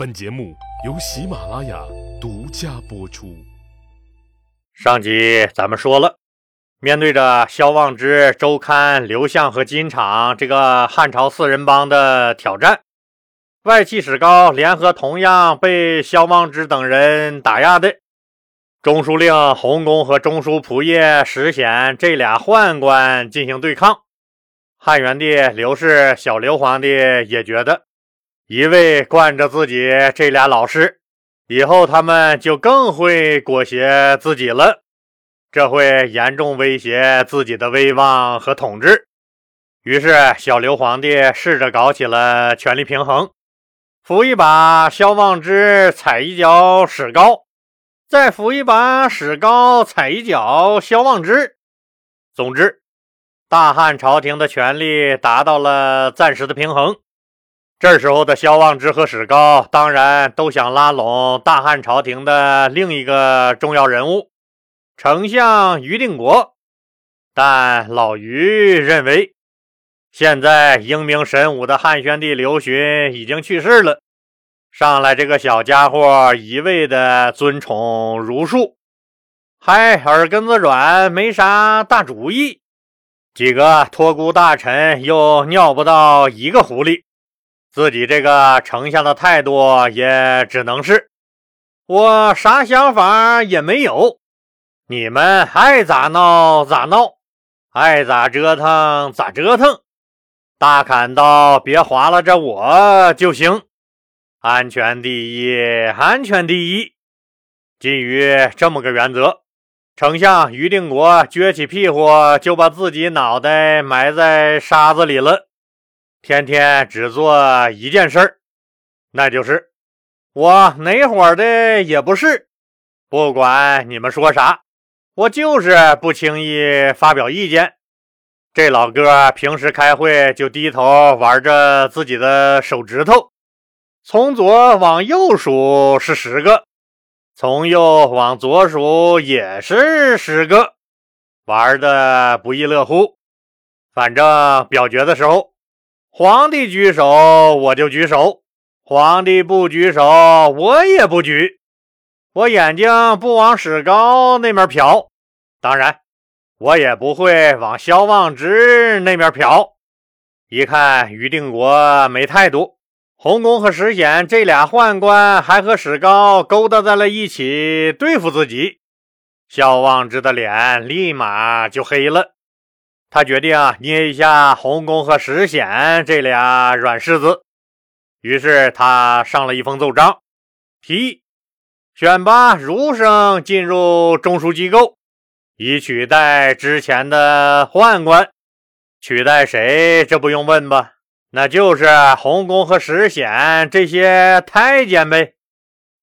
本节目由喜马拉雅独家播出。上集咱们说了，面对着萧望之、周刊、刘向和金场这个汉朝四人帮的挑战，外戚史高联合同样被萧望之等人打压的中书令洪公和中书仆射石显这俩宦官进行对抗。汉元帝刘氏小刘皇帝也觉得。一味惯着自己这俩老师，以后他们就更会裹挟自己了，这会严重威胁自己的威望和统治。于是，小刘皇帝试着搞起了权力平衡，扶一把萧望之，踩一脚史高，再扶一把史高，踩一脚萧望之。总之，大汉朝廷的权力达到了暂时的平衡。这时候的萧望之和史高当然都想拉拢大汉朝廷的另一个重要人物丞相于定国，但老于认为，现在英明神武的汉宣帝刘询已经去世了，上来这个小家伙一味的尊崇儒术，还耳根子软，没啥大主意，几个托孤大臣又尿不到一个壶里。自己这个丞相的态度也只能是，我啥想法也没有，你们爱咋闹咋闹，爱咋折腾咋折腾，大砍刀别划拉着我就行，安全第一，安全第一。基于这么个原则，丞相于定国撅起屁股就把自己脑袋埋在沙子里了。天天只做一件事儿，那就是我哪伙的也不是，不管你们说啥，我就是不轻易发表意见。这老哥平时开会就低头玩着自己的手指头，从左往右数是十个，从右往左数也是十个，玩的不亦乐乎。反正表决的时候。皇帝举手，我就举手；皇帝不举手，我也不举。我眼睛不往史高那面瞟，当然，我也不会往萧望之那面瞟。一看于定国没态度，洪公和石显这俩宦官还和史高勾搭在了一起对付自己，萧望之的脸立马就黑了。他决定啊捏一下洪公和石显这俩软柿子，于是他上了一封奏章，提议选拔儒生进入中枢机构，以取代之前的宦官。取代谁？这不用问吧？那就是洪公和石显这些太监呗。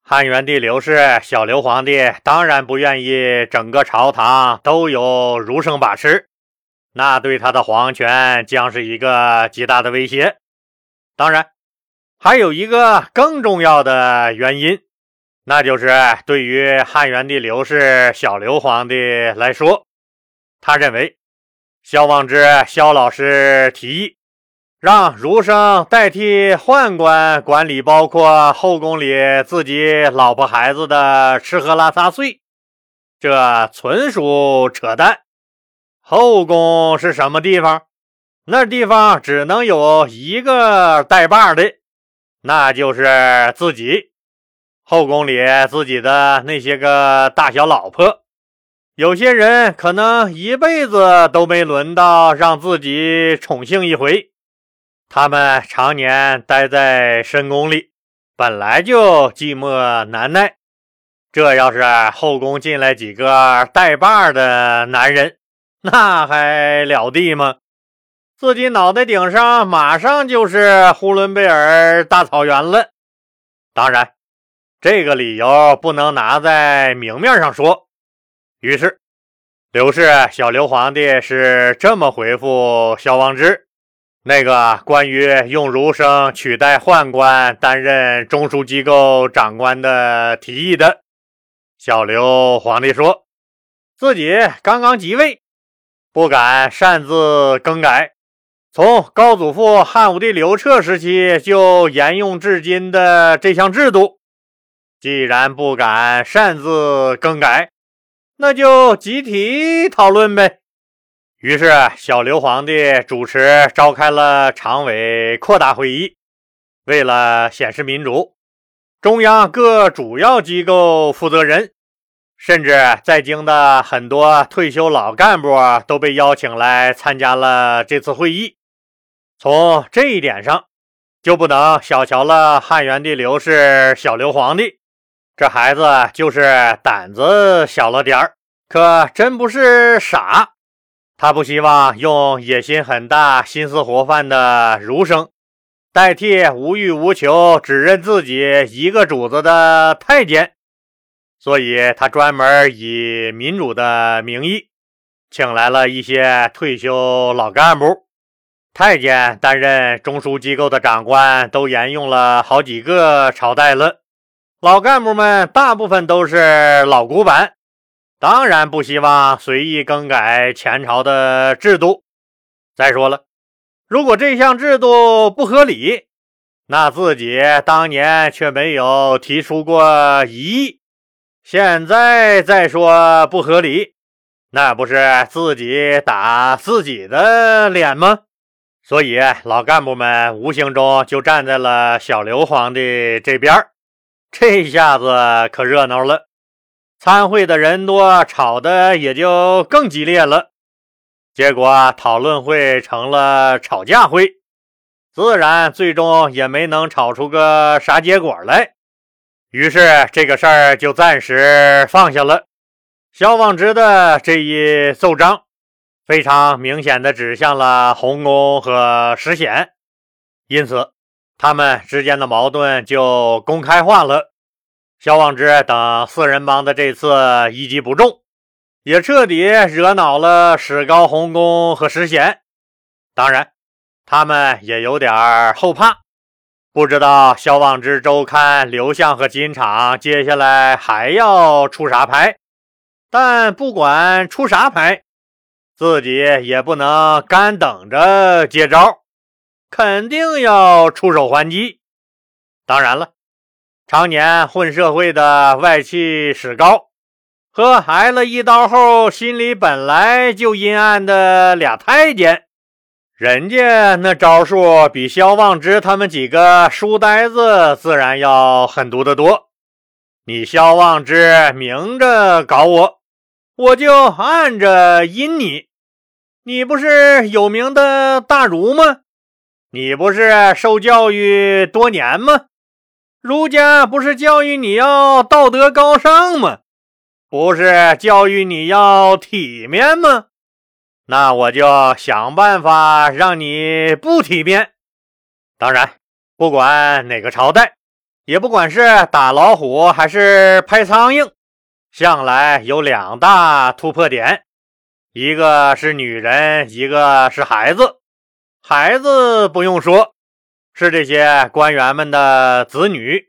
汉元帝刘氏小刘皇帝当然不愿意整个朝堂都有儒生把持。那对他的皇权将是一个极大的威胁。当然，还有一个更重要的原因，那就是对于汉元帝刘氏小刘皇帝来说，他认为萧望之萧老师提议让儒生代替宦官管理包括后宫里自己老婆孩子的吃喝拉撒睡，这纯属扯淡。后宫是什么地方？那地方只能有一个带把的，那就是自己。后宫里自己的那些个大小老婆，有些人可能一辈子都没轮到让自己宠幸一回。他们常年待在深宫里，本来就寂寞难耐。这要是后宫进来几个带把的男人，那还了得吗？自己脑袋顶上马上就是呼伦贝尔大草原了。当然，这个理由不能拿在明面上说。于是，刘氏小刘皇帝是这么回复萧望之那个关于用儒生取代宦官担任中枢机构长官的提议的。小刘皇帝说自己刚刚即位。不敢擅自更改，从高祖父汉武帝刘彻时期就沿用至今的这项制度，既然不敢擅自更改，那就集体讨论呗。于是，小刘皇帝主持召开了常委扩大会议。为了显示民主，中央各主要机构负责人，甚至在京的很多退休老干部都被邀请来参加了这次会议。从这一点上，就不能小瞧了汉元帝刘氏小刘皇帝。这孩子就是胆子小了点儿，可真不是傻。他不希望用野心很大、心思活泛的儒生代替无欲无求、只认自己一个主子的太监，所以他专门以民主的名义，请来了一些退休老干部。太监担任中枢机构的长官，都沿用了好几个朝代了。老干部们大部分都是老古板，当然不希望随意更改前朝的制度。再说了，如果这项制度不合理，那自己当年却没有提出过异议，现在再说不合理，那不是自己打自己的脸吗？所以，老干部们无形中就站在了小刘皇帝这边这下子可热闹了，参会的人多，吵的也就更激烈了。结果，讨论会成了吵架会，自然最终也没能吵出个啥结果来。于是，这个事儿就暂时放下了。萧望之的这一奏章。非常明显的指向了洪公和石显，因此他们之间的矛盾就公开化了。萧望之等四人帮的这次一击不中，也彻底惹恼了史高、洪公和石显。当然，他们也有点后怕，不知道萧望之、周刊、刘向和金场接下来还要出啥牌。但不管出啥牌。自己也不能干等着接招，肯定要出手还击。当然了，常年混社会的外戚史高和挨了一刀后心里本来就阴暗的俩太监，人家那招数比萧望之他们几个书呆子自然要狠毒得多。你萧望之明着搞我，我就暗着阴你。你不是有名的大儒吗？你不是受教育多年吗？儒家不是教育你要道德高尚吗？不是教育你要体面吗？那我就想办法让你不体面。当然，不管哪个朝代，也不管是打老虎还是拍苍蝇，向来有两大突破点。一个是女人，一个是孩子。孩子不用说，是这些官员们的子女；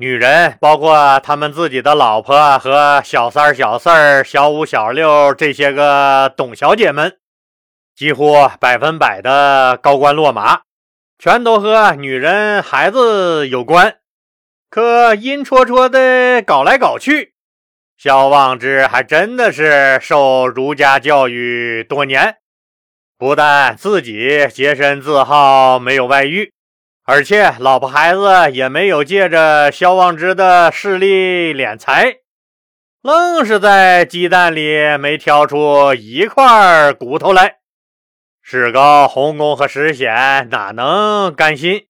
女人包括他们自己的老婆和小三、小四、小五、小六这些个董小姐们，几乎百分百的高官落马，全都和女人、孩子有关。可阴戳戳的搞来搞去。萧望之还真的是受儒家教育多年，不但自己洁身自好，没有外遇，而且老婆孩子也没有借着萧望之的势力敛财，愣是在鸡蛋里没挑出一块骨头来。史高、洪公和石显哪能甘心？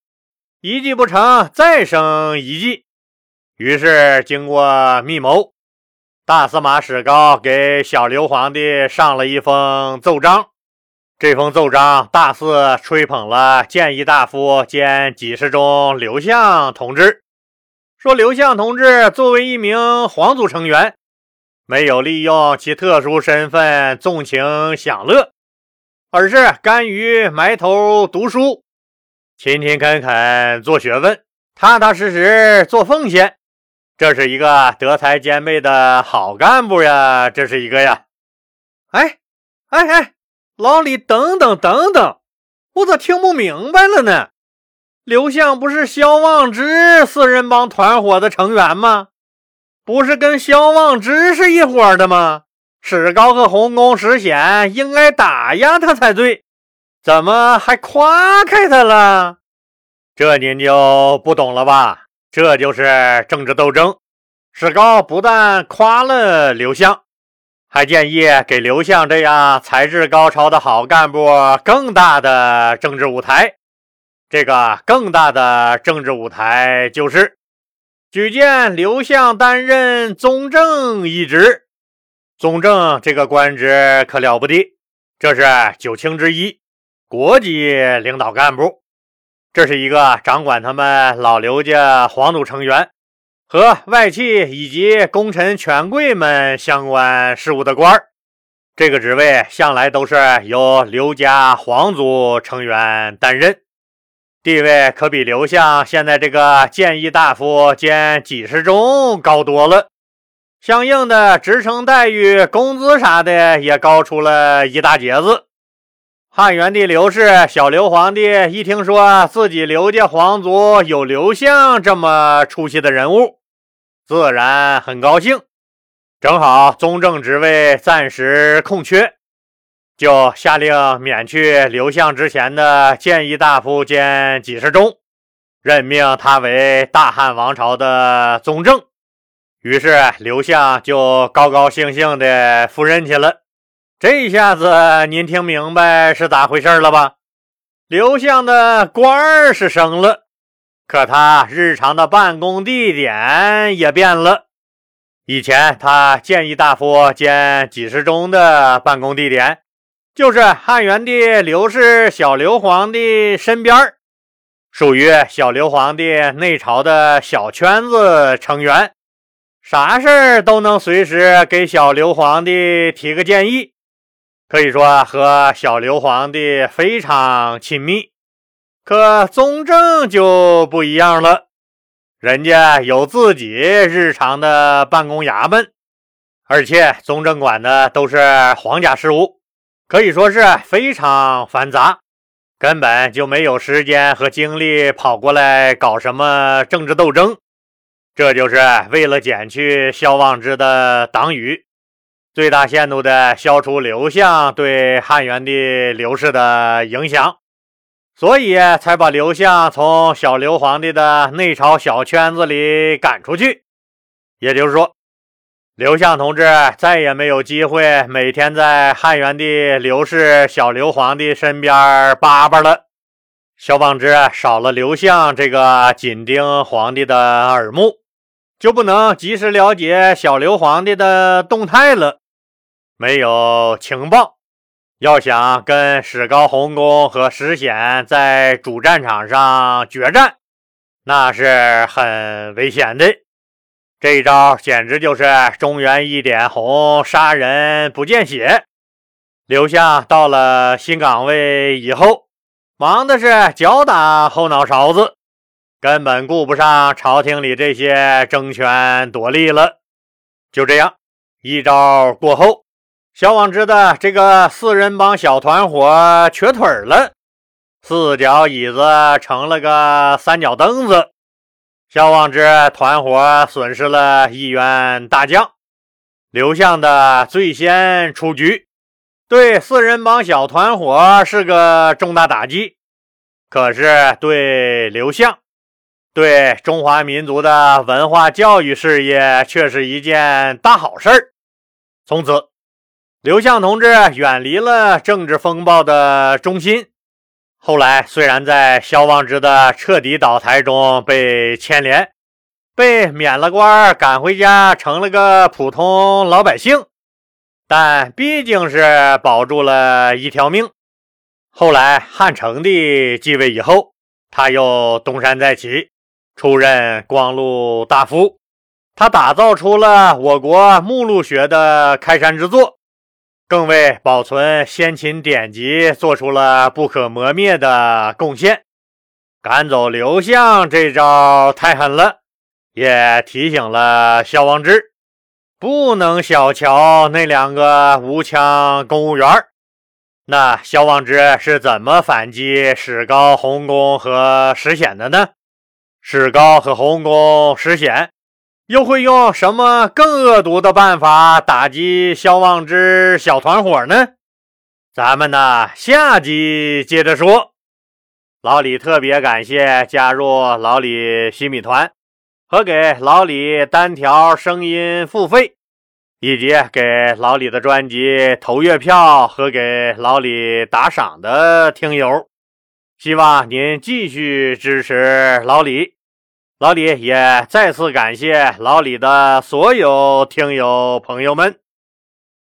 一计不成，再生一计。于是经过密谋。大司马史高给小刘皇帝上了一封奏章，这封奏章大肆吹捧了谏议大夫兼给事中刘向同志，说刘向同志作为一名皇族成员，没有利用其特殊身份纵情享乐，而是甘于埋头读书，勤勤恳恳做学问，踏踏实实做奉献。这是一个德才兼备的好干部呀，这是一个呀。哎，哎哎，老李，等等等等，我咋听不明白了呢？刘向不是萧望之四人帮团伙的成员吗？不是跟萧望之是一伙的吗？史高和洪公、石显应该打压他才对，怎么还夸开他了？这您就不懂了吧？这就是政治斗争。史高不但夸了刘向，还建议给刘向这样才智高超的好干部更大的政治舞台。这个更大的政治舞台就是举荐刘向担任宗正一职。宗正这个官职可了不得，这是九卿之一，国级领导干部。这是一个掌管他们老刘家皇族成员和外戚以及功臣权贵们相关事务的官儿。这个职位向来都是由刘家皇族成员担任，地位可比刘向现在这个谏议大夫兼给事中高多了。相应的职称待遇、工资啥的也高出了一大截子。汉元帝刘氏，小刘皇帝一听说自己刘家皇族有刘向这么出息的人物，自然很高兴。正好宗正职位暂时空缺，就下令免去刘向之前的谏议大夫兼给事中，任命他为大汉王朝的宗正。于是刘向就高高兴兴的赴任去了。这一下子您听明白是咋回事了吧？刘向的官儿是升了，可他日常的办公地点也变了。以前他建议大夫兼几十中的办公地点，就是汉元帝刘氏小刘皇帝身边属于小刘皇帝内朝的小圈子成员。啥事儿都能随时给小刘皇帝提个建议，可以说和小刘皇帝非常亲密。可宗正就不一样了，人家有自己日常的办公衙门，而且宗正管的都是皇家事务，可以说是非常繁杂，根本就没有时间和精力跑过来搞什么政治斗争。这就是为了减去萧望之的党羽，最大限度的消除刘向对汉元帝刘氏的影响，所以才把刘向从小刘皇帝的内朝小圈子里赶出去。也就是说，刘向同志再也没有机会每天在汉元帝刘氏小刘皇帝身边叭叭了。萧望之少了刘向这个紧盯皇帝的耳目。就不能及时了解小刘皇帝的动态了。没有情报，要想跟史高洪公和石显在主战场上决战，那是很危险的。这一招简直就是中原一点红，杀人不见血。刘向到了新岗位以后，忙的是脚打后脑勺子。根本顾不上朝廷里这些争权夺利了。就这样，一招过后，萧望之的这个四人帮小团伙瘸腿了，四脚椅子成了个三脚凳子。萧望之团伙损失了一员大将，刘向的最先出局，对四人帮小团伙是个重大打击。可是对刘向。对中华民族的文化教育事业却是一件大好事。从此，刘向同志远离了政治风暴的中心。后来，虽然在萧望之的彻底倒台中被牵连，被免了官，赶回家成了个普通老百姓，但毕竟是保住了一条命。后来，汉成帝继位以后，他又东山再起。出任光禄大夫，他打造出了我国目录学的开山之作，更为保存先秦典籍做出了不可磨灭的贡献。赶走刘向这招太狠了，也提醒了萧望之，不能小瞧那两个无腔公务员那萧望之是怎么反击史高、洪公和石显的呢？史高和洪公、石显又会用什么更恶毒的办法打击肖望之小团伙呢？咱们呢，下集接着说。老李特别感谢加入老李新米团和给老李单条声音付费。以及给老李的专辑投月票和给老李打赏的听友，希望您继续支持老李。老李也再次感谢老李的所有听友朋友们。